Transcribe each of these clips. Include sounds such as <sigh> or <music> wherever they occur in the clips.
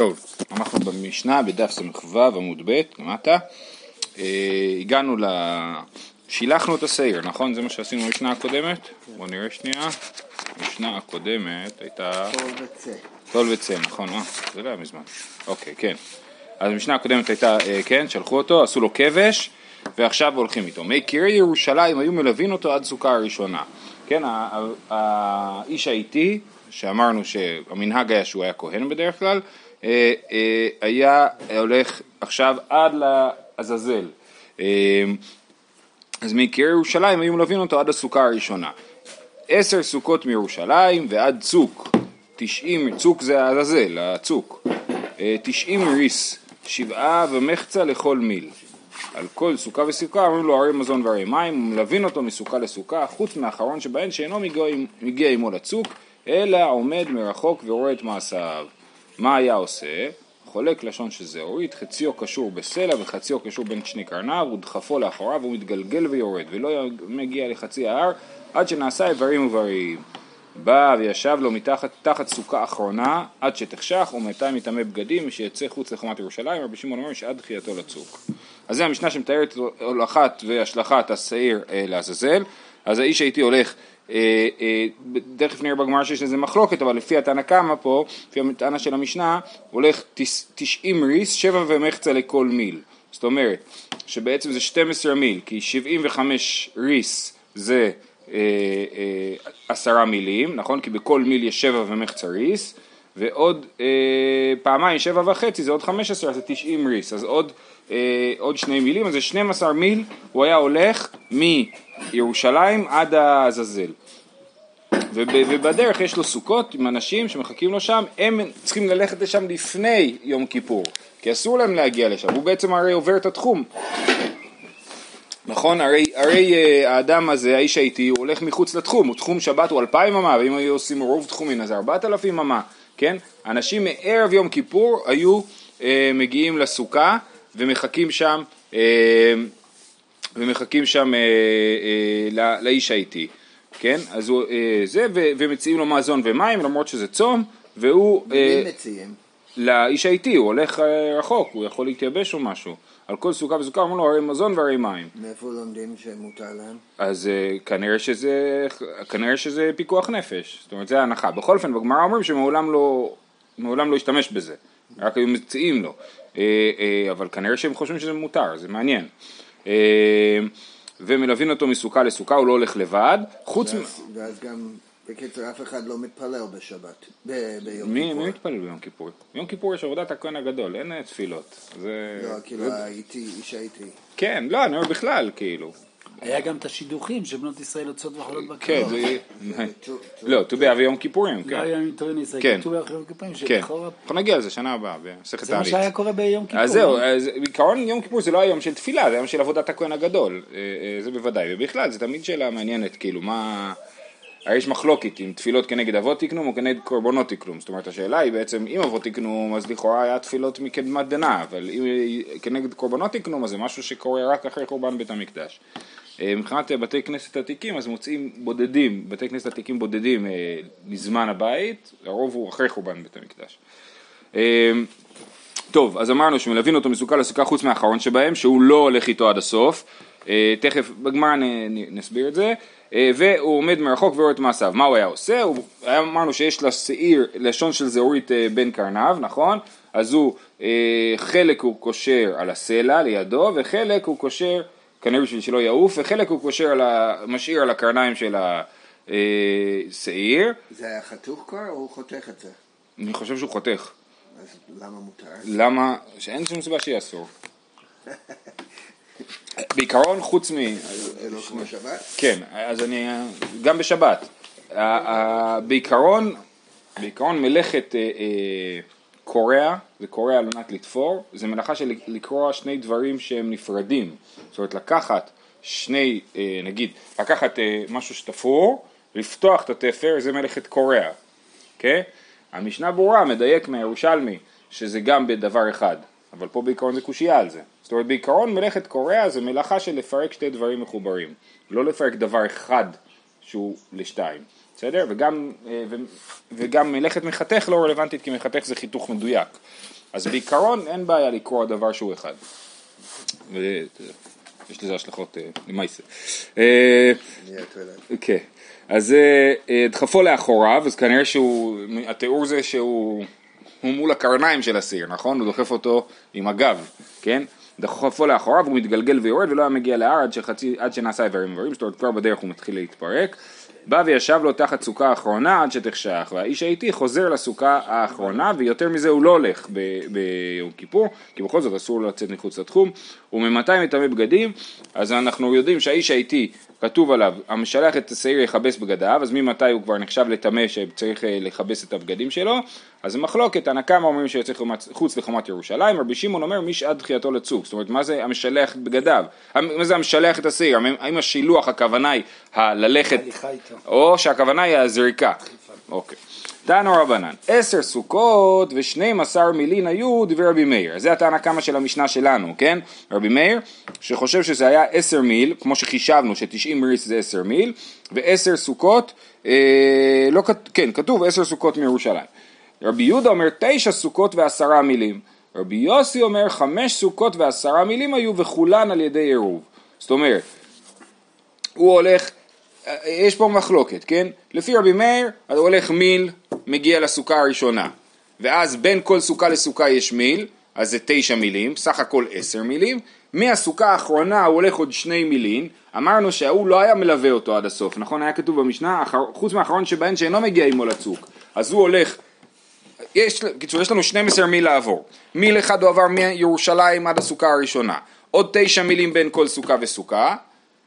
טוב, אנחנו במשנה בדף ס"ו עמוד ב', למטה. אה, הגענו ל... שילחנו את השעיר, נכון? זה מה שעשינו במשנה הקודמת? בואו נראה שנייה. המשנה הקודמת הייתה... טול וצא. טול וצא, נכון, אה, זה לא היה מזמן. אוקיי, כן. אז המשנה הקודמת הייתה, אה, כן, שלחו אותו, עשו לו כבש, ועכשיו הולכים איתו. מי קירי ירושלים היו מלווים אותו עד סוכה הראשונה. כן, האיש האיטי, שאמרנו שהמנהג היה שהוא היה כהן בדרך כלל, היה הולך עכשיו עד לעזאזל. אה, אז מקירי ירושלים היו מלווים אותו עד הסוכה הראשונה. עשר סוכות מירושלים ועד צוק, תשעים, צוק זה העזאזל, הצוק, אה, תשעים ריס, שבעה ומחצה לכל מיל. על כל סוכה וסוכה אומרים לו הרי מזון והרי מים, ומלווין אותו מסוכה לסוכה, חוץ מהאחרון שבהן שאינו מגיע עמו לצוק, אלא עומד מרחוק ורואה את מעשיו. מה היה עושה? חולק לשון של זהורית, חציו קשור בסלע וחציו קשור בין שני קרניו, ודחפו לאחוריו והוא מתגלגל ויורד, ולא מגיע לחצי ההר עד שנעשה איברים ובריים. בא וישב לו מתחת תחת סוכה אחרונה עד שתחשך ומתי מטמא בגדים ושיצא חוץ לחומת ירושלים רבי שמעון אומר שעד דחייתו לצוק. אז זה המשנה שמתארת הולכת והשלכת השעיר אה, לעזאזל אז האיש הייתי הולך תכף נראה בגמרא שיש לזה מחלוקת אבל לפי התנא קמא פה לפי הטענה של המשנה הולך תס- 90 ריס שבע ומחצה לכל מיל זאת אומרת שבעצם זה 12 מיל כי 75 ריס זה אה, אה, עשרה מילים, נכון? כי בכל מיל יש שבע ומחצה ריס, ועוד אה, פעמיים שבע וחצי זה עוד חמש עשרה, זה תשעים ריס, אז עוד, אה, עוד שני מילים, אז זה 12 מיל, הוא היה הולך מירושלים עד העזאזל. וב, ובדרך יש לו סוכות עם אנשים שמחכים לו שם, הם צריכים ללכת לשם לפני יום כיפור, כי אסור להם להגיע לשם, הוא בעצם הרי עובר את התחום. נכון? הרי, הרי אה, האדם הזה, האיש האיטי, הוא הולך מחוץ לתחום, הוא תחום שבת הוא אלפיים אמה, ואם היו עושים רוב תחומים אז ארבעת אלפים אמה, כן? אנשים מערב יום כיפור היו אה, מגיעים לסוכה ומחכים שם, אה, ומחכים שם אה, אה, לא- לאיש האיטי, כן? אז הוא, זה, ומציעים לו מזון ומים למרות שזה צום, והוא... מי מציעים? לאיש האיטי, הוא הולך רחוק, הוא יכול להתייבש או משהו. על כל סוכה וסוכה אמרו לו הרי מזון והרי מים. מאיפה לומדים שמותר להם? אז אה, כנראה שזה, כנראה שזה פיקוח נפש, זאת אומרת זה ההנחה. בכל אופן בגמרא אומרים שמעולם לא, מעולם לא השתמש בזה, רק היו מציעים לו. אה, אה, אבל כנראה שהם חושבים שזה מותר, זה מעניין. אה, ומלווין אותו מסוכה לסוכה, הוא לא הולך לבד, חוץ מ... ואז- גם, בקיצור, אף אחד לא מתפלל בשבת, ב- ביום מי, כיפור. מי מתפלל ביום כיפור? יום כיפור יש עבודת הכהן הגדול, אין תפילות. זה... לא, כאילו זה- האיטי, איש האיטי. כן, לא, אני אומר בכלל, כאילו. היה גם את השידוכים שבנות ישראל יוצאות וחולות כן, בקרוב. ט"ו- <laughs> <laughs> לא, ט"ו באב ויום כיפורים, לא כן. היה מיתרי ניסאי, כן. כתוב אחרי יום כיפורים, כן. שלכאורה אנחנו נגיע לזה שנה הבאה, במסכת זה מה. שהיה קורה ביום כיפור. אז זהו, בעיקרון יום כיפור זה לא היום של תפילה, זה היום של עבודת הכהן הגדול, אה, אה, זה בוודאי, ובכלל, זה תמיד שאלה מעניינת, כאילו, מה... הרי יש מחלוקת אם תפילות כנגד אבות תקנום או כנגד קורבנות תקנום, זאת אומרת השאלה היא בעצם אם אבות תקנום אז לכאורה היה תפילות מקדמת דנא, אבל אם כנגד קורבנות תקנום אז זה משהו שקורה רק אחרי קורבן בית המקדש. אה, מבחינת אה, בתי כנסת עתיקים אז מוצאים בודדים, בתי כנסת עתיקים בודדים אה, מזמן הבית, לרוב הוא אחרי קורבן בית המקדש. טוב, אז אמרנו שמלווין אותו מסוכה לסוכה חוץ מהאחרון שבהם, שהוא לא הולך איתו עד הסוף, תכף בגמרא נסביר את זה, והוא עומד מרחוק ורואה את מעשיו. מה הוא היה עושה? הוא, היה- אמרנו שיש לשעיר לשון של זהורית אה, בין קרניו, נכון? אז הוא, אה, חלק הוא קושר על הסלע לידו, וחלק הוא קושר, כנראה בשביל שלא יעוף, וחלק הוא קושר על ה... משאיר על הקרניים של השעיר. זה היה חתוך כבר או הוא חותך את זה? אני חושב שהוא חותך. אז למה מותר? למה? שאין שום סיבה שיהיה אסור. <laughs> בעיקרון חוץ מ... זה לא כמו שבת? כן, אז אני... גם בשבת. בעיקרון, בעיקרון מלאכת אה, אה, קורע, זה קורע על מנת לתפור, זה מלאכה של לקרוע שני דברים שהם נפרדים. זאת אומרת לקחת שני, אה, נגיד, לקחת אה, משהו שתפור, לפתוח את התפר, זה מלאכת קורע. אוקיי? המשנה ברורה מדייק מהירושלמי שזה גם בדבר אחד, אבל פה בעיקרון זה קושייה על זה. זאת אומרת בעיקרון מלאכת קורע זה מלאכה של לפרק שתי דברים מחוברים, לא לפרק דבר אחד שהוא לשתיים. בסדר? וגם, אה, וגם מלאכת מחתך לא רלוונטית כי מחתך זה חיתוך מדויק. אז בעיקרון אין בעיה לקרוא דבר שהוא אחד. ויש לזה השלכות אה, למעשה. אה. כן, אז אה, אה, דחפו לאחוריו, אז כנראה שהוא, התיאור זה שהוא הוא מול הקרניים של הסיר, נכון? הוא דוחף אותו עם הגב, כן? דחפו לאחוריו, הוא מתגלגל ויורד ולא היה מגיע להר עד, שחצי, עד שנעשה איברים איברים, זאת אומרת כבר בדרך הוא מתחיל להתפרק. בא וישב לו תחת סוכה האחרונה עד שתחשך, והאיש האיטי חוזר לסוכה האחרונה, ויותר מזה הוא לא הולך ביום כיפור, כי בכל זאת אסור לו לצאת מחוץ לתחום, וממתי מטמא בגדים, אז אנחנו יודעים שהאיש האיטי, כתוב עליו, המשלח את השעיר יכבס בגדיו, אז ממתי הוא כבר נחשב לטמא שצריך אה, לכבס את הבגדים שלו, אז מחלוקת, הנא קמא אומרים שיוצא חומת- חוץ לחומת ירושלים, רבי שמעון אומר משעד דחייתו לצוק, זאת אומרת מה זה המשלח בגדיו, מה זה המשלח את השעיר, האם השילוח הכוונה היא ללכת. או שהכוונה היא הזריקה. אוקיי. תנו רבנן, עשר סוכות ושנים עשר מילין היו דברי רבי מאיר. זה הטענה כמה של המשנה שלנו, כן? רבי מאיר, שחושב שזה היה עשר מיל, כמו שחישבנו שתשעים ריס זה עשר מיל, ועשר סוכות, אה, לא, כת- כן, כתוב עשר סוכות מירושלים. רבי יהודה אומר תשע סוכות ועשרה מילים. רבי יוסי אומר חמש סוכות ועשרה מילים היו וכולן על ידי עירוב. זאת אומרת, הוא הולך, יש פה מחלוקת, כן? לפי רבי מאיר, הוא הולך מיל, מגיע לסוכה הראשונה, ואז בין כל סוכה לסוכה יש מיל, אז זה תשע מילים, סך הכל עשר מילים, מהסוכה האחרונה הוא הולך עוד שני מילים, אמרנו שההוא לא היה מלווה אותו עד הסוף, נכון? היה כתוב במשנה, חוץ מהאחרון שבהן שאינו מגיע עמו לצוק, אז הוא הולך יש, בקיצור, יש לנו 12 מיל לעבור. מיל אחד הוא עבר מירושלים עד הסוכה הראשונה. עוד תשע מילים בין כל סוכה וסוכה,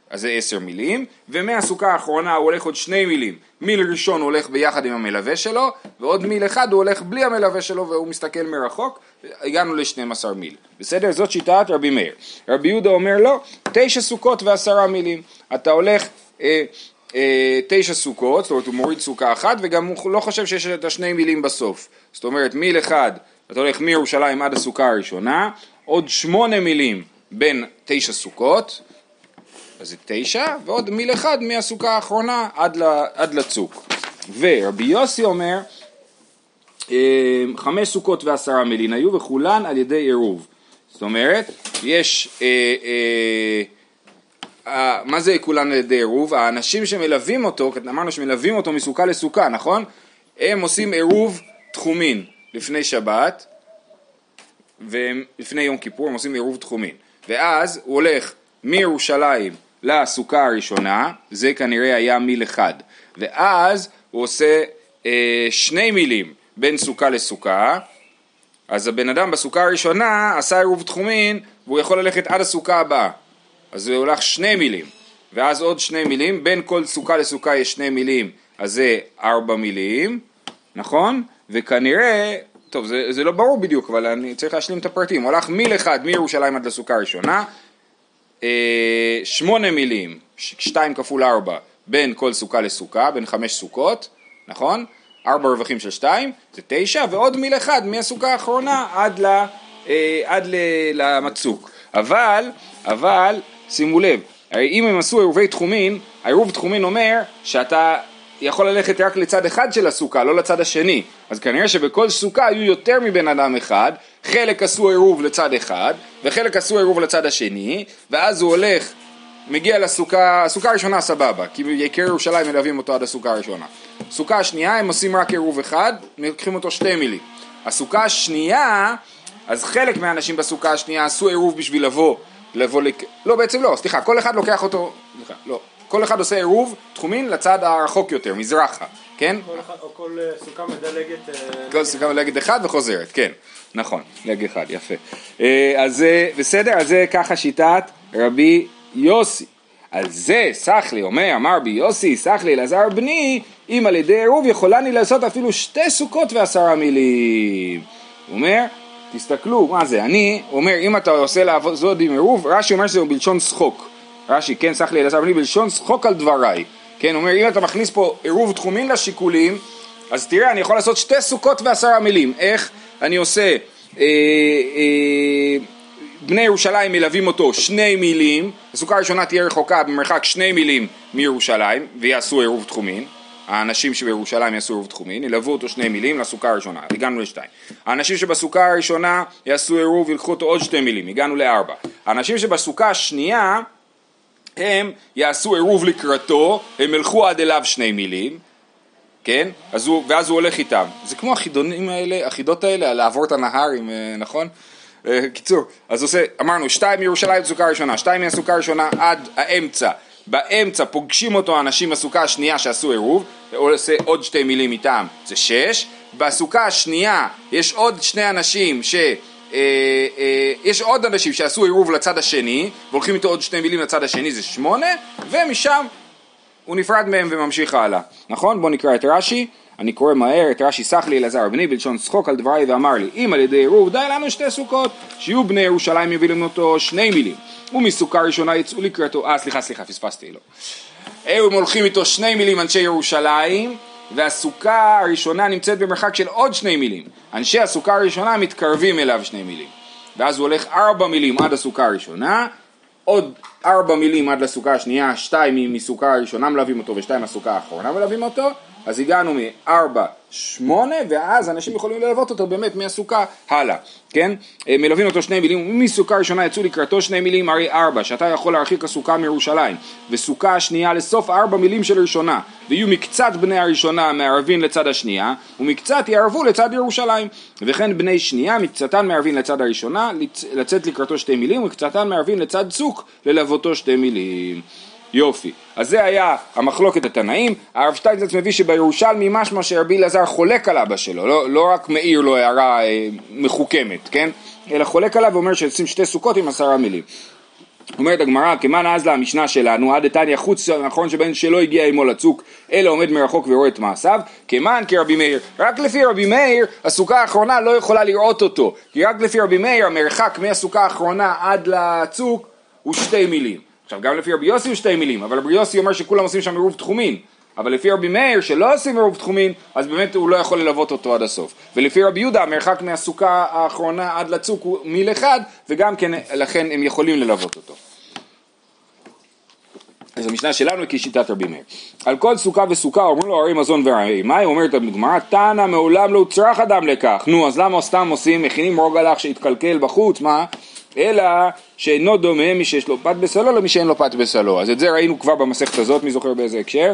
אז זה עשר מילים, ומהסוכה האחרונה הוא הולך עוד שני מילים. מיל ראשון הולך ביחד עם המלווה שלו, ועוד מיל אחד הוא הולך בלי המלווה שלו והוא מסתכל מרחוק, הגענו ל-12 מיל. בסדר? זאת שיטת רבי מאיר. רבי יהודה אומר לא, תשע סוכות ועשרה מילים. אתה הולך... אה, אה, תשע סוכות, זאת אומרת הוא מוריד סוכה אחת וגם הוא לא חושב שיש את השני מילים בסוף. זאת אומרת מיל אחד, אתה הולך מירושלים עד הסוכה הראשונה, עוד שמונה מילים בין תשע סוכות, אז זה תשע, ועוד מיל אחד מהסוכה האחרונה עד, ל, עד לצוק. ורבי יוסי אומר, אה, חמש סוכות ועשרה מילין היו וכולן על ידי עירוב. זאת אומרת, יש, אה, אה, אה, מה זה כולן על ידי עירוב? האנשים שמלווים אותו, אמרנו שמלווים אותו מסוכה לסוכה, נכון? הם עושים עירוב תחומין לפני שבת, ולפני יום כיפור הם עושים עירוב תחומין. ואז הוא הולך מירושלים לסוכה הראשונה, זה כנראה היה מיל אחד. ואז הוא עושה אה, שני מילים בין סוכה לסוכה, אז הבן אדם בסוכה הראשונה עשה עירוב תחומין והוא יכול ללכת עד הסוכה הבאה. אז הוא הולך שני מילים, ואז עוד שני מילים, בין כל סוכה לסוכה יש שני מילים, אז זה ארבע מילים, נכון? וכנראה, טוב זה, זה לא ברור בדיוק, אבל אני צריך להשלים את הפרטים, הוא הלך מיל אחד מירושלים עד לסוכה הראשונה, שמונה מילים, שתיים כפול ארבע, בין כל סוכה לסוכה, בין חמש סוכות, נכון? ארבע רווחים של שתיים, זה תשע, ועוד מיל אחד מהסוכה האחרונה עד, ל, אה, עד ל, למצוק. אבל, אבל, שימו לב, אם הם עשו עירובי תחומין, העירוב תחומין אומר שאתה יכול ללכת רק לצד אחד של הסוכה, לא לצד השני. אז כנראה שבכל סוכה היו יותר מבן אדם אחד, חלק עשו עירוב לצד אחד, וחלק עשו עירוב לצד השני, ואז הוא הולך, מגיע לסוכה, הסוכה הראשונה סבבה, כי יקר ירושלים מלווים אותו עד הסוכה הראשונה. סוכה השנייה הם עושים רק עירוב אחד, לוקחים אותו שתי מילים. הסוכה השנייה, אז חלק מהאנשים בסוכה השנייה עשו עירוב בשביל לבוא, לבוא לק... לא בעצם לא, סליחה, כל אחד לוקח אותו, סליחה, לא, כל אחד עושה עירוב תחומין לצד הרחוק יותר, מזרחה, כן? כל אחד- או כל אה, סוכה מדלגת אה, כל סוכה לגד אחד וחוזרת, כן, נכון, לג אחד, יפה. אה, אז בסדר, אז זה ככה שיטת רבי יוסי. על זה סחלי אומר, אמר בי יוסי, סחלי אלעזר בני, אם על ידי עירוב יכולני לעשות אפילו שתי סוכות ועשרה מילים. הוא אומר, תסתכלו, מה זה, אני, אומר, אם אתה עושה לעבוד עם עירוב, רש"י אומר שזה בלשון שחוק. רש"י, כן, סחלי אלעזר בני, בלשון שחוק על דבריי. כן, אומר, אם אתה מכניס פה עירוב תחומין לשיקולים, אז תראה, אני יכול לעשות שתי סוכות ועשרה מילים. איך אני עושה, אה, אה, בני ירושלים מלווים אותו שני מילים, הסוכה הראשונה תהיה רחוקה במרחק שני מילים מירושלים, ויעשו עירוב תחומין, האנשים שבירושלים יעשו עירוב תחומין, ילוו אותו שני מילים לסוכה הראשונה, הגענו לשתיים. האנשים שבסוכה הראשונה יעשו עירוב, ילכו אותו עוד שתי מילים, הגענו לארבע. האנשים שבסוכה השנייה הם יעשו עירוב לקראתו, הם ילכו עד אליו שני מילים, כן? אז הוא, ואז הוא הולך איתם. זה כמו החידונים האלה, החידות האלה, לעבור את הנהר, עם, אה, נכון? אה, קיצור, אז עושה, אמרנו, שתיים מירושלים בסוכה הראשונה, שתיים מהסוכה הראשונה עד האמצע. באמצע פוגשים אותו אנשים בסוכה השנייה שעשו עירוב, הוא עושה עוד שתי מילים איתם, זה שש. בסוכה השנייה יש עוד שני אנשים ש... אה, יש עוד אנשים שעשו עירוב לצד השני, והולכים איתו עוד שתי מילים לצד השני, זה שמונה, ומשם הוא נפרד מהם וממשיך הלאה, נכון? בואו נקרא את רש"י, אני קורא מהר את רש"י סח לי אלעזר בני בלשון צחוק על דבריי ואמר לי אם על ידי עירוב די לנו שתי סוכות. שיהיו בני ירושלים יביאו אותו שני מילים. ומסוכה ראשונה יצאו לקראתו אה סליחה סליחה פספסתי לו הם הולכים איתו שני מילים אנשי ירושלים והסוכה הראשונה נמצאת במרחק של עוד שני מילים. אנשי הסוכה הראשונה מתקרבים אליו שני מילים. ואז הוא הולך ארבע מילים עד הסוכה הראשונה עוד ארבע מילים עד לסוכה השנייה, שתיים מסוכה הראשונה מלווים אותו ושתיים מהסוכה האחרונה מלווים אותו, אז הגענו מארבע, שמונה, ואז אנשים יכולים ללוות אותו באמת מהסוכה הלאה, כן? אה, מלווים אותו שני מילים, מסוכה ראשונה יצאו לקראתו שני מילים, הרי ארבע, שאתה יכול להרחיק הסוכה מירושלים, וסוכה השנייה לסוף ארבע מילים של ראשונה, ויהיו מקצת בני הראשונה מערבין לצד השנייה, ומקצת יערבו לצד ירושלים, וכן בני שנייה מקצתן מערבין לצד הראשונה, לצאת לקראתו שתי מילים, ומקצתן מערבין לצד צוק ללוותו שתי מילים. יופי. אז זה היה המחלוקת התנאים, הרב שטיינזץ מביא שבירושלמי משמע שרבי אלעזר חולק על אבא שלו, לא, לא רק מעיר לו הערה אה, מחוכמת, כן? אלא חולק עליו ואומר שעושים שתי סוכות עם עשרה מילים. אומרת הגמרא, כמאן אז לה המשנה שלנו, עד דתניא חוץ נכון שבן שלא הגיע עמו לצוק, אלא עומד מרחוק ורואה את מעשיו, כמאן כרבי מאיר, רק לפי רבי מאיר, הסוכה האחרונה לא יכולה לראות אותו, כי רק לפי רבי מאיר המרחק מהסוכה האחרונה עד לצוק הוא שתי מילים. עכשיו גם לפי רבי יוסי הוא שתי מילים, אבל רבי יוסי אומר שכולם עושים שם עירוב תחומין. אבל לפי רבי מאיר שלא עושים עירוב תחומין, אז באמת הוא לא יכול ללוות אותו עד הסוף. ולפי רבי יהודה המרחק מהסוכה האחרונה עד לצוק הוא מיל אחד, וגם כן לכן הם יכולים ללוות אותו. אז המשנה שלנו היא כשיטת רבי מאיר. על כל סוכה וסוכה אומרים לו הרי מזון והרי מים, אומרת הגמרא, תנא מעולם לא הוצרך אדם לכך. נו, אז למה סתם עושים, מכינים רוגלח שהתקלקל בחוץ, מה? אלא שאינו דומה מי שיש לו פת בסלו למי שאין לו פת בסלו. אז את זה ראינו כבר במסכת הזאת, מי זוכר באיזה הקשר?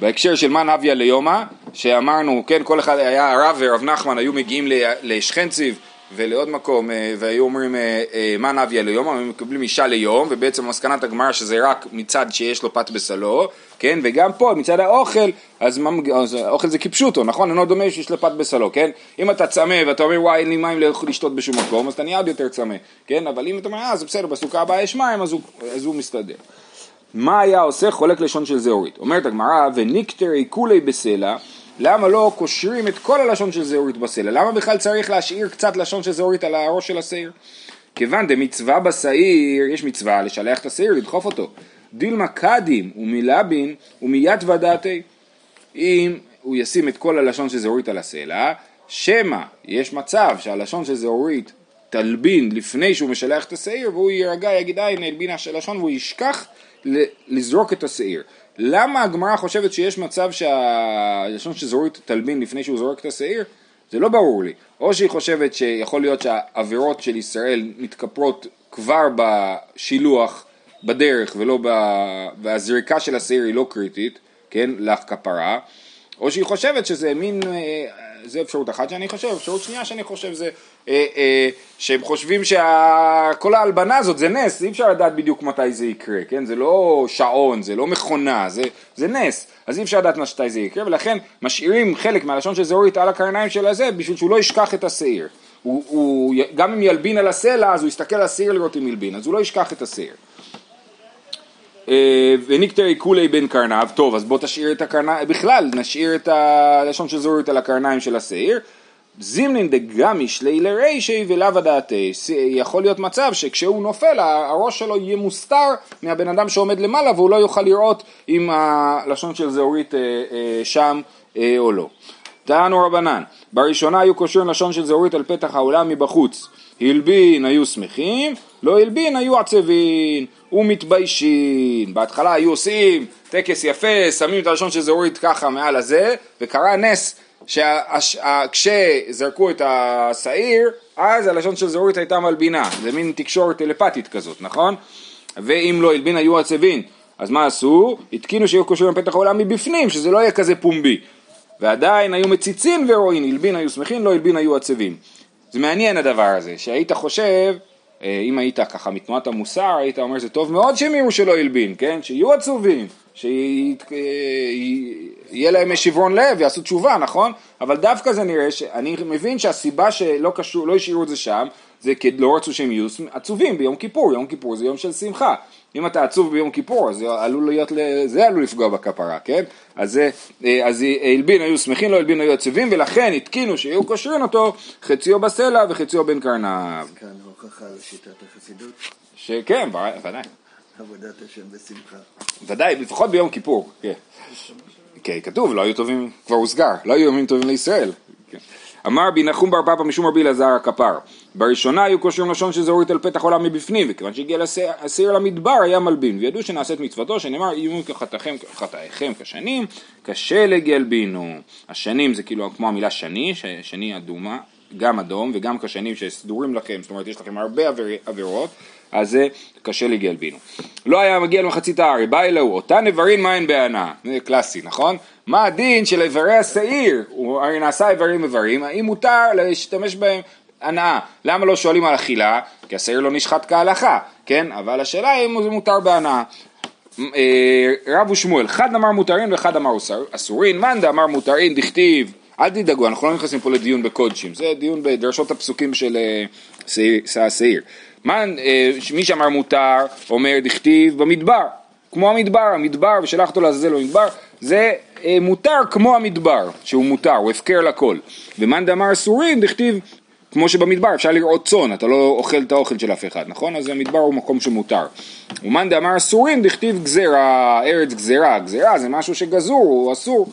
בהקשר של מן אביה ליומא, שאמרנו, כן, כל אחד היה, הרב ורב נחמן היו מגיעים לשכנציב ולעוד מקום, אה, והיו אומרים אה, אה, מן אביה ליומא, הם מקבלים אישה ליום, ובעצם מסקנת הגמרא שזה רק מצד שיש לו פת בסלו, כן, וגם פה מצד האוכל, אז, מה, אז האוכל זה כפשוטו, נכון? אינו דומה שיש לו פת בסלו, כן? אם אתה צמא ואתה אומר וואי אין לי מים לשתות בשום מקום, אז אתה נהיה עוד יותר צמא, כן? אבל אם אתה אומר אה זה בסדר, בסוכה הבאה יש מים, אז הוא, אז הוא מסתדר. מה היה עושה חולק לשון של זהורית? אומרת הגמרא, וניקטרי כולי בסלע, למה לא קושרים את כל הלשון של זהורית בסלע? למה בכלל צריך להשאיר קצת לשון של זהורית על הראש של השעיר? כיוון דמצווה בשעיר, יש מצווה לשלח את השעיר, לדחוף אותו. דילמה קדים ומלבין ומיית ודעתי. אם הוא ישים את כל הלשון של זהורית על הסלע, שמא יש מצב שהלשון של זהורית תלבין לפני שהוא משלח את השעיר והוא יירגע, יגיד אה הנה הלבינה של לשון והוא ישכח לזרוק את השעיר. למה הגמרא חושבת שיש מצב שהלשון של זהורית תלבין לפני שהוא זורק את השעיר? זה לא ברור לי. או שהיא חושבת שיכול להיות שהעבירות של ישראל מתכפרות כבר בשילוח בדרך ולא ב... והזריקה של השעיר היא לא קריטית, כן, לך כפרה, או שהיא חושבת שזה מין, אה, זה אפשרות אחת שאני חושב, אפשרות שנייה שאני חושב זה אה, אה, שהם חושבים שכל ההלבנה הזאת זה נס, אי אפשר לדעת בדיוק מתי זה יקרה, כן, זה לא שעון, זה לא מכונה, זה, זה נס, אז אי אפשר לדעת מתי זה יקרה, ולכן משאירים חלק מהלשון של זהורית על הקרניים של הזה בשביל שהוא לא ישכח את השעיר. הוא, הוא, גם אם ילבין על הסלע, אז הוא יסתכל על השעיר לראות אם ילבין, אז הוא לא ישכח את השעיר. אה, וניקטרי כולי בין קרניו, טוב אז בוא תשאיר את הקרניים, בכלל נשאיר את הלשון של זורית על הקרניים של השעיר, זימנין דגמיש לילה רישי ולאו הדעתי, יכול להיות מצב שכשהוא נופל הראש שלו יהיה מוסתר מהבן אדם שעומד למעלה והוא לא יוכל לראות אם הלשון של זהורית אה, אה, שם או לא. טענו רבנן, בראשונה היו קושרים לשון של זהורית על פתח העולם מבחוץ, הלבין היו שמחים, לא הלבין היו עצבין ומתביישים. בהתחלה היו עושים טקס יפה, שמים את הלשון של זהורית ככה מעל הזה, וקרה נס שכשזרקו את השעיר, אז הלשון של זהורית הייתה מלבינה, זה מין תקשורת טלפתית כזאת, נכון? ואם לא הלבין היו עצבין, אז מה עשו? התקינו שיהיו קושרים פתח העולם מבפנים, שזה לא יהיה כזה פומבי. ועדיין היו מציצים ורואים, הלבין היו שמחים, לא הלבין היו עצבים. זה מעניין הדבר הזה, שהיית חושב, אם היית ככה מתנועת המוסר, היית אומר זה טוב מאוד שהם יראו שלא הלבין, כן? שיהיו עצובים, שיהיה להם שברון לב, יעשו תשובה, נכון? אבל דווקא זה נראה, שאני מבין שהסיבה שלא קשור, לא השאירו את זה שם, זה כי לא רצו שהם יהיו עצובים ביום כיפור, יום כיפור זה יום של שמחה. אם אתה עצוב ביום כיפור, אז זה עלול, להיות, זה עלול לפגוע בכפרה, כן? אז, אה, אז הלבין היו שמחים, לא הלבין היו עצובים, ולכן התקינו שיהיו קושרים אותו חציו בסלע וחציו בין קרניו. הוכחה לשיטת החסידות, שכן, ודאי. עבודת השם בשמחה. ודאי, לפחות ביום כיפור, כן. כן, כתוב, לא היו טובים, כבר הוסגר, לא היו ימים טובים לישראל. כן. אמר בי נחום בר פפא משום רבי אלעזר הכפר. בראשונה היו קושרים לשון של זהורית על פתח עולם מבפנים, וכיוון שהגיע השעיר למדבר היה מלבין, וידעו שנעשית מצוותו, שנאמר יהיו כחטאיכם כשנים, קשה לגלבינו. השנים זה כאילו כמו המילה שני, שני אדומה, גם אדום וגם כשנים שסדורים לכם, זאת אומרת יש לכם הרבה עבירות, אז זה קשה לגלבינו. לא היה מגיע למחצית הארי, בא אלוהו, אותה נברין מה אין בענה, זה קלאסי, נכון? מה הדין של איברי השעיר? הוא הרי נעשה איברים איברים, האם מותר להשתמש בהם הנאה? למה לא שואלים על אכילה? כי השעיר לא נשחט כהלכה, כן? אבל השאלה אם זה מותר בהנאה. אה, רב ושמואל, אחד אמר מותרים ואחד אמר אסורין, מאן דאמר מותרים דכתיב, אל תדאגו, אנחנו לא נכנסים פה לדיון בקודשים, זה דיון בדרשות הפסוקים של אה, השעיר. מי שאמר מותר, אומר דכתיב במדבר, כמו המדבר, המדבר ושלח אותו לעזאזל במדבר, זה אה, מותר כמו המדבר, שהוא מותר, הוא הפקר לכל. ומאן דאמר אסורים, דכתיב כמו שבמדבר אפשר לראות צאן, אתה לא אוכל את האוכל של אף אחד, נכון? אז המדבר הוא מקום שמותר. ומאן דאמר אסורים, דכתיב גזירה, ארץ גזירה, גזירה זה משהו שגזור, הוא אסור.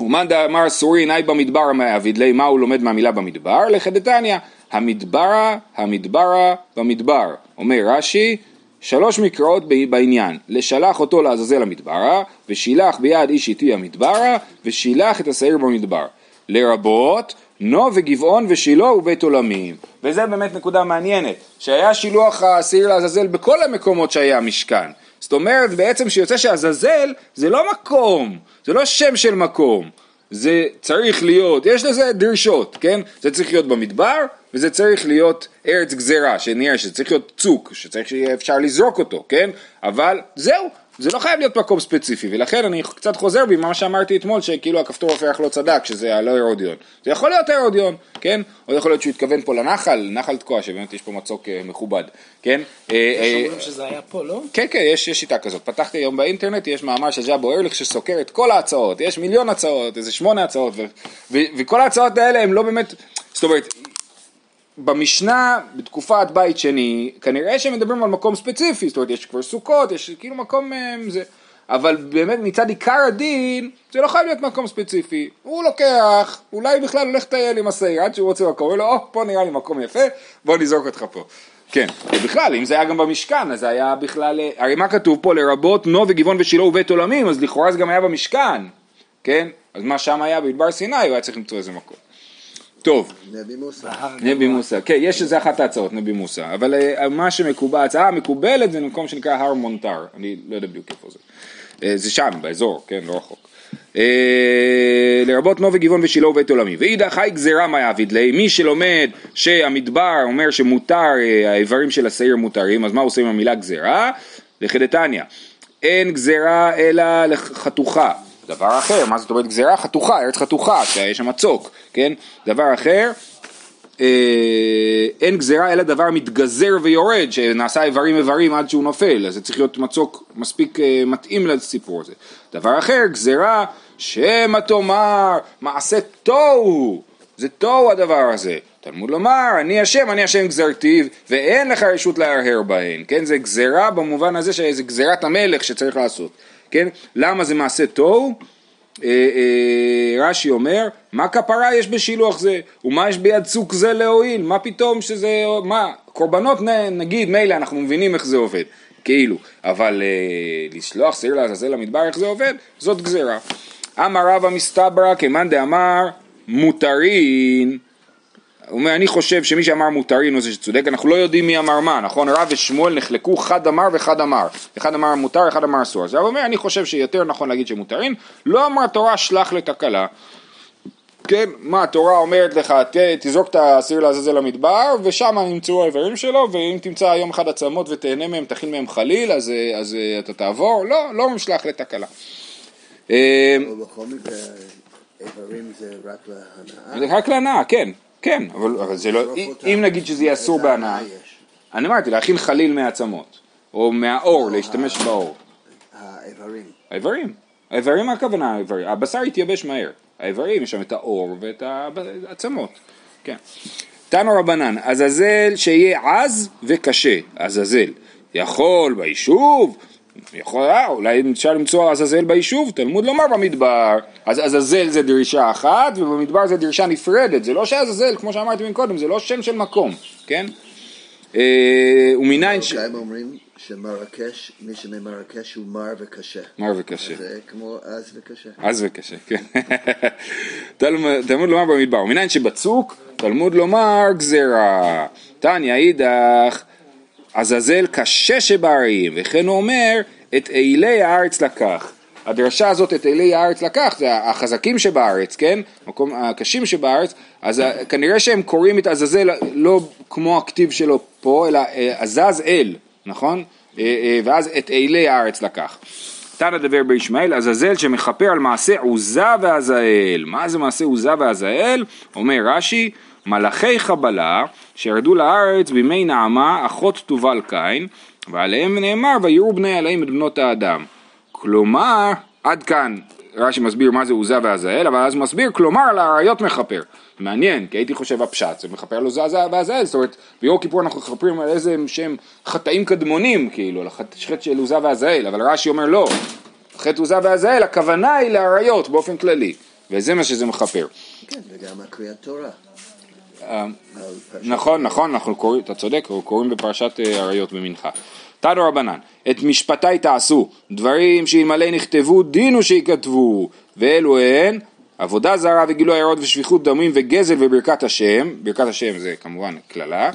ומאן דאמר אסורים, אי במדבר מעביד לי, מה הוא לומד מהמילה במדבר? לחדתניא, המדברה, המדברה, במדבר. אומר רש"י, שלוש מקראות בעניין, לשלח אותו לעזאזל המדברה, ושילח ביד איש איתי המדברה, ושילח את השעיר במדבר. לרבות נו וגבעון ושילה ובית עולמים. וזה באמת נקודה מעניינת, שהיה שילוח השעיר לעזאזל בכל המקומות שהיה משכן. זאת אומרת בעצם שיוצא שעזאזל זה לא מקום, זה לא שם של מקום, זה צריך להיות, יש לזה דרישות, כן? זה צריך להיות במדבר וזה צריך להיות ארץ גזירה, שנראה שזה צריך להיות צוק, שצריך שיהיה אפשר לזרוק אותו, כן? אבל זהו, זה לא חייב להיות מקום ספציפי, ולכן אני קצת חוזר בי מה שאמרתי אתמול, שכאילו הכפתור הפרח לא צדק, שזה הלא הרודיון. זה יכול להיות הרודיון, כן? או יכול להיות שהוא התכוון פה לנחל, נחל תקוע, שבאמת יש פה מצוק אה, מכובד, כן? אה, יש אומרים שזה היה פה, לא? כן, כן, יש, יש שיטה כזאת. פתחתי היום באינטרנט, יש מאמר של ז'אבו ארליך שסוקר את כל ההצעות, יש מיליון הצעות, איזה שמונה הצעות, וכל ההצעות האלה הם לא באמת, זאת אומרת, במשנה, בתקופת בית שני, כנראה שהם מדברים על מקום ספציפי, זאת אומרת יש כבר סוכות, יש כאילו מקום אה, זה, אבל באמת מצד עיקר הדין, זה לא חייב להיות מקום ספציפי, הוא לוקח, אולי בכלל הולך לטייל עם השעיר עד שהוא רוצה מקום, הוא אומר לו, או, פה נראה לי מקום יפה, בוא נזרוק אותך פה. כן, ובכלל, אם זה היה גם במשכן, אז זה היה בכלל, אה, הרי מה כתוב פה? לרבות נו וגבעון ושילה ובית עולמים, אז לכאורה זה גם היה במשכן, כן? אז מה שם היה במדבר סיני, הוא היה צריך למצוא איזה מקום. טוב. נבי מוסא. נבי מוסא, כן, יש איזה אחת ההצעות, נבי מוסא, אבל uh, מה שמקובל, ההצעה המקובלת זה במקום שנקרא הר מונטר, אני לא יודע בדיוק איפה זה. Uh, זה שם, באזור, כן, לא רחוק. Uh, לרבות נובי גבעון ושילה ובית עולמי. ואידך חי גזירה מה יעביד לי, מי שלומד שהמדבר אומר שמותר, האיברים של השעיר מותרים, אז מה עושים עם המילה גזירה? לכדתניא, אין גזירה אלא לחתוכה. דבר אחר, מה זאת אומרת גזירה? חתוכה, ארץ חתוכה, שיש שם צוק, כן? דבר אחר, אה, אין גזירה אלא דבר מתגזר ויורד, שנעשה איברים איברים עד שהוא נופל, אז זה צריך להיות מצוק מספיק אה, מתאים לסיפור הזה. דבר אחר, גזירה שמא תאמר מעשה תוהו, זה תוהו הדבר הזה. תלמוד לומר, אני השם, אני השם גזרתיו, ואין לך רשות להרהר בהן, כן? זה גזירה במובן הזה שזה גזירת המלך שצריך לעשות. כן? למה זה מעשה תוהו? אה, אה, רש"י אומר, מה כפרה יש בשילוח זה? ומה יש ביד צוק זה להועיל? מה פתאום שזה, מה, קורבנות נגיד, מילא אנחנו מבינים איך זה עובד, כאילו, אבל אה, לשלוח שעיר לעזאזל למדבר, איך זה עובד? זאת גזירה. אמר רבא מסתברא כמאן דאמר מותרין הוא אומר, אני חושב שמי שאמר מותרין הוא זה שצודק, אנחנו לא יודעים מי אמר מה, נכון? רב ושמואל נחלקו, חד אמר וחד אמר. אחד אמר מותר, אחד אמר אסור. אז הרב אומר, אני חושב שיותר נכון להגיד שמותרין, לא אמר התורה שלח לתקלה. כן, מה התורה אומרת לך, ת, תזרוק את הסיר לעזאזל למדבר, ושם נמצאו האיברים שלו, ואם תמצא יום אחד עצמות ותהנה מהם, תכין מהם חליל, אז, אז אה, אתה תעבור, לא, לא משלח לתקלה. אה, ובכל מקרה, איברים זה רק להנאה. זה רק להנאה, כן, כן, אבל, אבל זה לא, לשרוף אם- נגיד שזה יהיה אסור בהנאה? אני אמרתי להכין חליל מעצמות, או מהאור, להשתמש באור. האיברים. האיברים, האיברים הכוונה האיברים? הבשר יתייבש מהר, האיברים יש שם את האור ואת העצמות, כן. תנו רבנן, עזאזל שיהיה עז וקשה, עזאזל, יכול ביישוב, יכול, אה, אולי אפשר למצוא עזאזל ביישוב, תלמוד לומר במדבר, אז עזאזל זה דרישה אחת ובמדבר זה דרישה נפרדת, זה לא שעזאזל, כמו שאמרתי מקודם, זה לא שם של מקום, כן? אה, ומניין ש... אוקיי, הם אומרים שמרקש, מי שממרקש הוא מר וקשה. מר וקשה. זה כמו עז וקשה. עז וקשה, כן. תלמוד תלמוד לומר במדבר, ומניין שבצוק, תלמוד לומר גזירה. תניא אידך, עזאזל קשה שבערים, וכן הוא אומר, את אילי הארץ לקח. הדרשה הזאת, את אילי הארץ לקח, זה החזקים שבארץ, כן? מקום, הקשים שבארץ, אז כנראה שהם קוראים את עזאזל לא כמו הכתיב שלו פה, אלא אה, עזז אל, נכון? אה, אה, ואז את אילי הארץ לקח. תנא דבר בישמעאל, עזאזל שמכפר על מעשה עוזה ועזאל. מה זה מעשה עוזה ועזאל? אומר רש"י, מלאכי חבלה שירדו לארץ בימי נעמה אחות תובל קין, ועליהם נאמר ויראו בני עליהם את בנות האדם. כלומר, עד כאן רש"י מסביר מה זה עוזה ועזאל, אבל אז מסביר, כלומר על האריות מכפר. מעניין, כי הייתי חושב הפשט, זה מכפר על עוזה ועזאל, זאת אומרת, ביום כיפור אנחנו מכפרים על איזה שהם חטאים קדמונים, כאילו, על החטא של עוזה ועזאל, אבל רש"י אומר לא, חטא עוזה ועזאל, הכוונה היא לאריות באופן כללי, וזה מה שזה מכפר. כן, וגם הקריאת תורה. אה, נכון, נכון, אנחנו קוראים, אתה צודק, אנחנו קוראים בפרשת אה, אריות במנחה. תנו רבנן, את משפטי תעשו, דברים שאלמלא נכתבו דינו שייכתבו, ואלו הן עבודה זרה וגילוי עיירות ושפיכות דמים וגזל וברכת השם, ברכת השם זה כמובן קללה,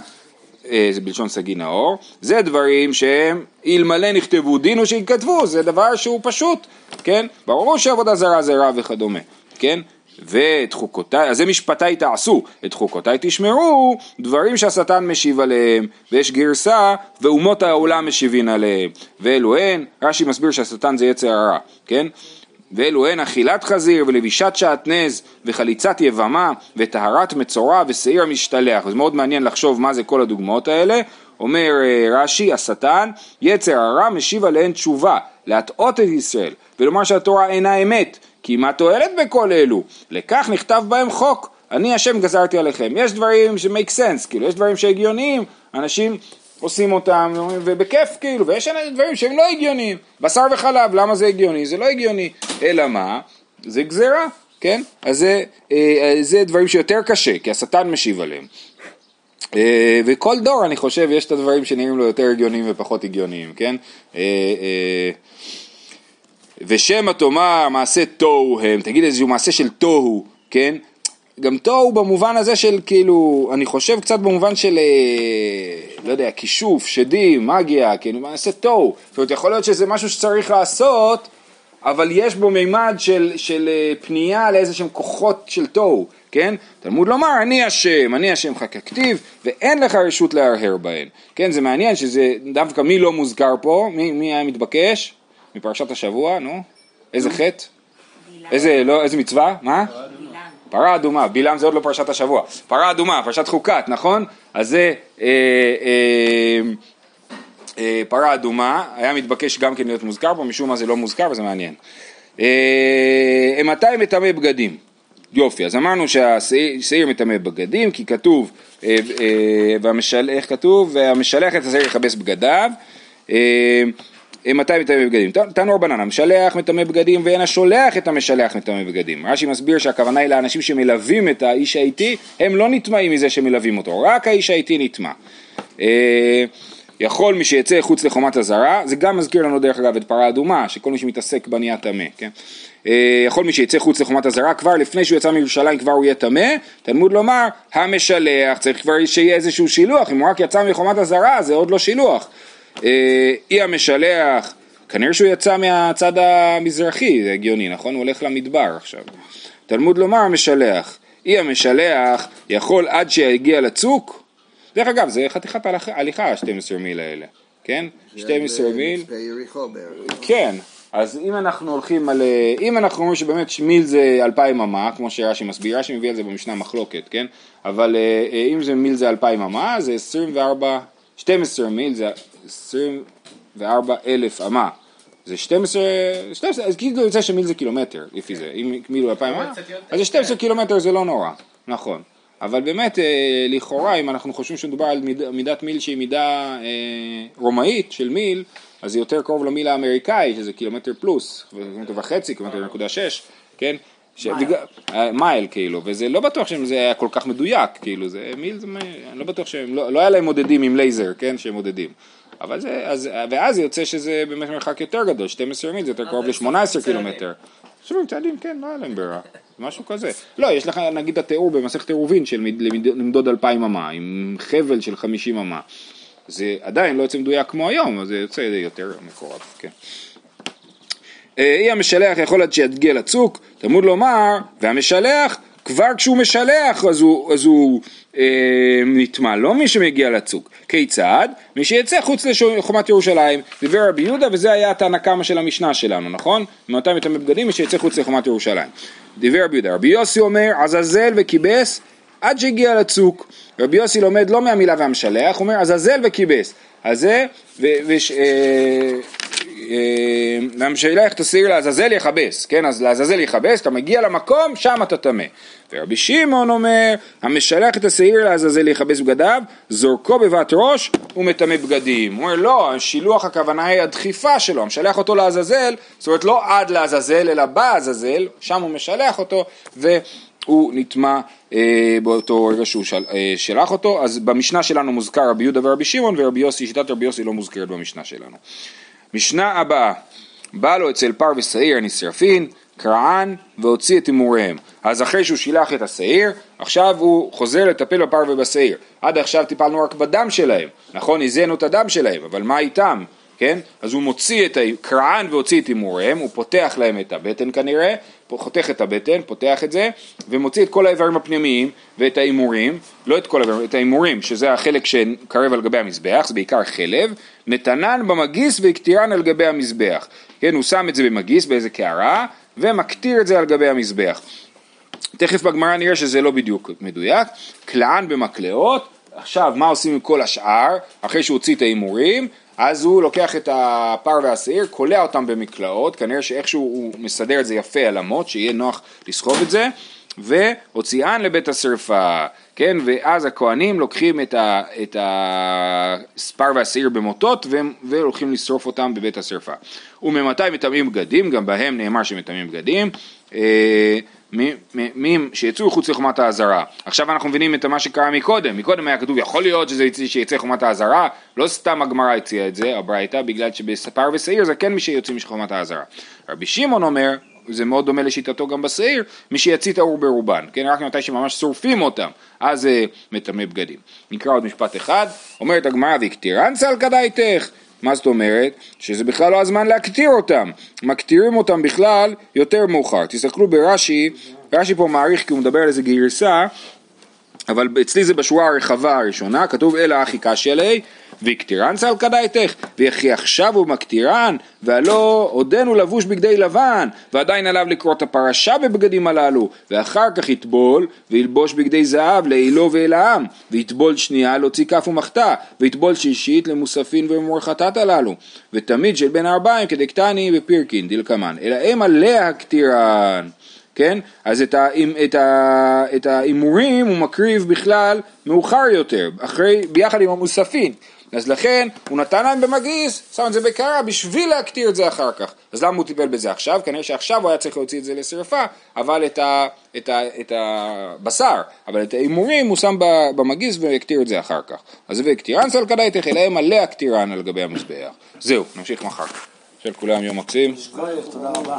אה, זה בלשון סגי נאור, זה דברים שהם אלמלא נכתבו דינו שייכתבו, זה דבר שהוא פשוט, כן? ברור שעבודה זרה זה רע וכדומה, כן? ואת חוקותיי, אז זה משפטיי תעשו, את חוקותיי תשמרו, דברים שהשטן משיב עליהם, ויש גרסה, ואומות העולם משיבין עליהם, ואלו הן, רש"י מסביר שהשטן זה יצר הרע, כן? ואלו הן אכילת חזיר ולבישת שעטנז וחליצת יבמה וטהרת מצורע ושעיר המשתלח. וזה מאוד מעניין לחשוב מה זה כל הדוגמאות האלה. אומר אה, רש"י השטן יצר הרע משיב עליהן תשובה להטעות את ישראל ולומר שהתורה אינה אמת כי מה תועלת בכל אלו לכך נכתב בהם חוק אני השם גזרתי עליכם יש דברים ש-make sense כאילו יש דברים שהגיוניים אנשים עושים אותם ובכיף כאילו, ויש דברים שהם לא הגיוניים. בשר וחלב, למה זה הגיוני? זה לא הגיוני. אלא מה? זה גזירה, כן? אז זה, אה, זה דברים שיותר קשה, כי השטן משיב עליהם. אה, וכל דור אני חושב יש את הדברים שנראים לו יותר הגיוניים ופחות הגיוניים, כן? אה, אה, ושמא תאמר מעשה תוהו הם, תגיד איזשהו מעשה של תוהו, כן? גם תוהו במובן הזה של כאילו, אני חושב קצת במובן של, אה, לא יודע, כישוף, שדים, מגיה, כאילו מעשה תוהו. זאת אומרת, יכול להיות שזה משהו שצריך לעשות, אבל יש בו מימד של, של אה, פנייה לאיזה שהם כוחות של תוהו, כן? תלמוד לומר, אני השם, אני השם ככתיב, ואין לך רשות להרהר בהן. כן, זה מעניין שזה דווקא מי לא מוזכר פה, מי, מי היה מתבקש? מפרשת השבוע, נו? איזה חטא? איזה, לא, איזה מצווה? מה? פרה אדומה, בלעם זה עוד לא פרשת השבוע, פרה אדומה, פרשת חוקת, נכון? אז זה אה, אה, אה, פרה אדומה, היה מתבקש גם כן להיות מוזכר פה, משום מה זה לא מוזכר וזה מעניין. אה, מתי מטמא בגדים? יופי, אז אמרנו שהשעיר מטמא בגדים, כי כתוב, אה, אה, והמשל, איך כתוב? והמשלח את השעיר יכבס בגדיו. אה, מתי מטמא בגדים? ת- תנו רבנן, המשלח מטמא בגדים ואין השולח את המשלח מטמא בגדים. רש"י מסביר שהכוונה היא לאנשים שמלווים את האיש האיטי, הם לא נטמעים מזה שמלווים אותו, רק האיש האיטי נטמע. אה, יכול מי שיצא חוץ לחומת הזרה, זה גם מזכיר לנו דרך אגב את פרה אדומה, שכל מי שמתעסק בה נהיה טמא, כן? אה, יכול מי שיצא חוץ לחומת הזרה, כבר לפני שהוא יצא מירושלים כבר הוא יהיה טמא, תלמוד לומר, המשלח, צריך כבר שיהיה איזשהו שילוח, אם הוא רק יצא מחומת הזרה זה עוד לא שילוח. אה, אי המשלח, כנראה שהוא יצא מהצד המזרחי, זה הגיוני, נכון? הוא הולך למדבר עכשיו. תלמוד לומר המשלח, אי המשלח יכול עד שיגיע לצוק, דרך אגב זה חתיכת הליכה, הליכה ה-12 מיל האלה, כן? 12 מיל, בערך. כן, אז אם אנחנו הולכים על, אה, אם אנחנו אומרים שבאמת מיל זה אלפיים אמה, כמו שרש"י מסביר, רש"י מביא על זה במשנה מחלוקת, כן? אבל אה, אם זה מיל זה אלפיים אמה, זה 24, 12 מיל זה 24 אלף אמה. זה 12, 12, אז כאילו יוצא שמיל זה קילומטר, לפי זה, אם מיל הוא אלפיים אמה, קצת יותר, אז זה 12 קילומטר זה לא נורא, נכון. אבל באמת, אה, לכאורה, אם אנחנו חושבים שמדובר על מיד, מידת מיל שהיא מידה אה, רומאית של מיל, אז זה יותר קרוב למיל האמריקאי, שזה קילומטר פלוס, קילומטר וחצי, קילומטר נקודה שש, כן? ש... מייל. אה, כאילו, וזה לא בטוח שזה היה כל כך מדויק, כאילו, זה מיל, זה, אני לא בטוח שהם, לא, לא היה להם מודדים עם לייזר, כן, שהם מודדים. אבל זה, אז, ואז יוצא שזה באמת מרחק יותר גדול, 12 מיל זה יותר קרוב זה ל-18 צעדים. קילומטר. שומעים צעדים, כן, לא היה להם ברירה, משהו כזה. לא, יש לך נגיד התיאור במסכת עירובין של מד- למד- למדוד אלפיים אמה, עם חבל של 50 אמה. זה עדיין לא יוצא מדויק כמו היום, אז זה יוצא יותר מקורב, כן. אה, אי המשלח יכול עד שיגיע לצוק, תלמוד לומר, והמשלח, כבר כשהוא משלח אז הוא, אז הוא אה, נטמע, לא מי שמגיע לצוק. כיצד? מי שיצא חוץ לחומת ירושלים, דיבר רבי יהודה וזה היה התנא קמא של המשנה שלנו, נכון? מתי מטמא בגדים? מי שיצא חוץ לחומת ירושלים. דיבר רבי יהודה, רבי יוסי אומר, עזאזל וכיבס עד שהגיע לצוק. רבי יוסי לומד לא מהמילה והמשלח, הוא אומר עזאזל וכיבס. אז זה, ו, וש, אה, אה, והמשלח תסיר לעזאזל יכבס, כן? אז לעזאזל יכבס, אתה מגיע למקום, שם אתה טמא. ורבי שמעון אומר, המשלח את השעיר לעזאזל יכבס בגדיו, זורקו בבת ראש ומטמא בגדים. הוא אומר, לא, השילוח הכוונה היא הדחיפה שלו, המשלח אותו לעזאזל, זאת אומרת לא עד לעזאזל, אלא בעזאזל, שם הוא משלח אותו, והוא נטמע אה, באותו רגע שהוא של, אה, שלח אותו. אז במשנה שלנו מוזכר רבי יהודה ורבי שמעון, ורבי יוסי, שיטת רבי יוסי לא מוזכרת במשנה שלנו. משנה הבאה, בא לו אצל פר ושעיר הנשרפין, קרען והוציא את הימוריהם. אז אחרי שהוא שילח את השעיר, עכשיו הוא חוזר לטפל בפר ובשעיר. עד עכשיו טיפלנו רק בדם שלהם, נכון? הזינו את הדם שלהם, אבל מה איתם? כן? אז הוא מוציא את ה... קרען והוציא את הימוריהם, הוא פותח להם את הבטן כנראה, חותך את הבטן, פותח את זה, ומוציא את כל האיברים הפנימיים ואת ההימורים, לא את כל האיברים, את ההימורים, שזה החלק שקרב על גבי המזבח, זה בעיקר חלב, נתנן במגיס והקטירן על גבי המזבח. כן, הוא שם את זה במגיס באיזה קערה, ומקטיר את זה על גבי המזבח. תכף בגמרא נראה שזה לא בדיוק מדויק, כלאן במקלעות, עכשיו מה עושים עם כל השאר, אחרי שהוא הוציא את ההימורים, אז הוא לוקח את הפר והשעיר, קולע אותם במקלעות, כנראה שאיכשהו הוא מסדר את זה יפה על אמות, שיהיה נוח לסחוב את זה, והוציאן לבית השרפה, כן, ואז הכהנים לוקחים את, ה, את הספר והשעיר במוטות והולכים לשרוף אותם בבית השרפה. וממתי מטמאים בגדים, גם בהם נאמר שמטמאים בגדים, אה, שיצאו מחוץ לחומת האזהרה. עכשיו אנחנו מבינים את מה שקרה מקודם, מקודם היה כתוב יכול להיות שזה יצא, שיצא חומת האזהרה, לא סתם הגמרא הציעה את זה, הברייתא, בגלל שבספר ושעיר זה כן מי שיוצאים מחומת האזהרה. רבי שמעון אומר, זה מאוד דומה לשיטתו גם בשעיר, מי שיצית האור ברובן, כן, רק מתי שממש שורפים אותם, אז זה מטמא בגדים. נקרא עוד משפט אחד, אומרת הגמרא והקטירן סל כדאיתך, מה זאת אומרת? שזה בכלל לא הזמן להקטיר אותם, מקטירים אותם בכלל יותר מאוחר. תסתכלו ברש"י, רש"י פה מעריך כי הוא מדבר על איזה גרסה, אבל אצלי זה בשורה הרחבה הראשונה, כתוב אלא אחי קשיא ליה, והקטירן סל כדאיתך, וכי עכשיו הוא מקטירן, והלא עודנו לבוש בגדי לבן, ועדיין עליו לקרוא את הפרשה בבגדים הללו, ואחר כך יטבול, וילבוש בגדי זהב לעילו ואלעם, ויטבול שנייה להוציא כף ומחתה, ויטבול שישית למוספין ומורחתת הללו, ותמיד של בין הארבעים כדקטני ופירקין דלקמן, אלא המה להקטירן. כן? אז את, ה, את, ה, את ההימורים הוא מקריב בכלל מאוחר יותר, אחרי, ביחד עם המוספין. אז לכן הוא נתן להם במגיס, שם את זה בקערה בשביל להקטיר את זה אחר כך. אז למה הוא טיפל בזה עכשיו? כנראה שעכשיו הוא היה צריך להוציא את זה לשרפה, אבל את, ה, את, ה, את הבשר, אבל את ההימורים הוא שם ב- במגיס והקטיר את זה אחר כך. אז והקטירן סלקדאי תחילהם מלא הקטירן על גבי המזבח. זהו, נמשיך מחר. של כולם יום מקסים. תודה רבה.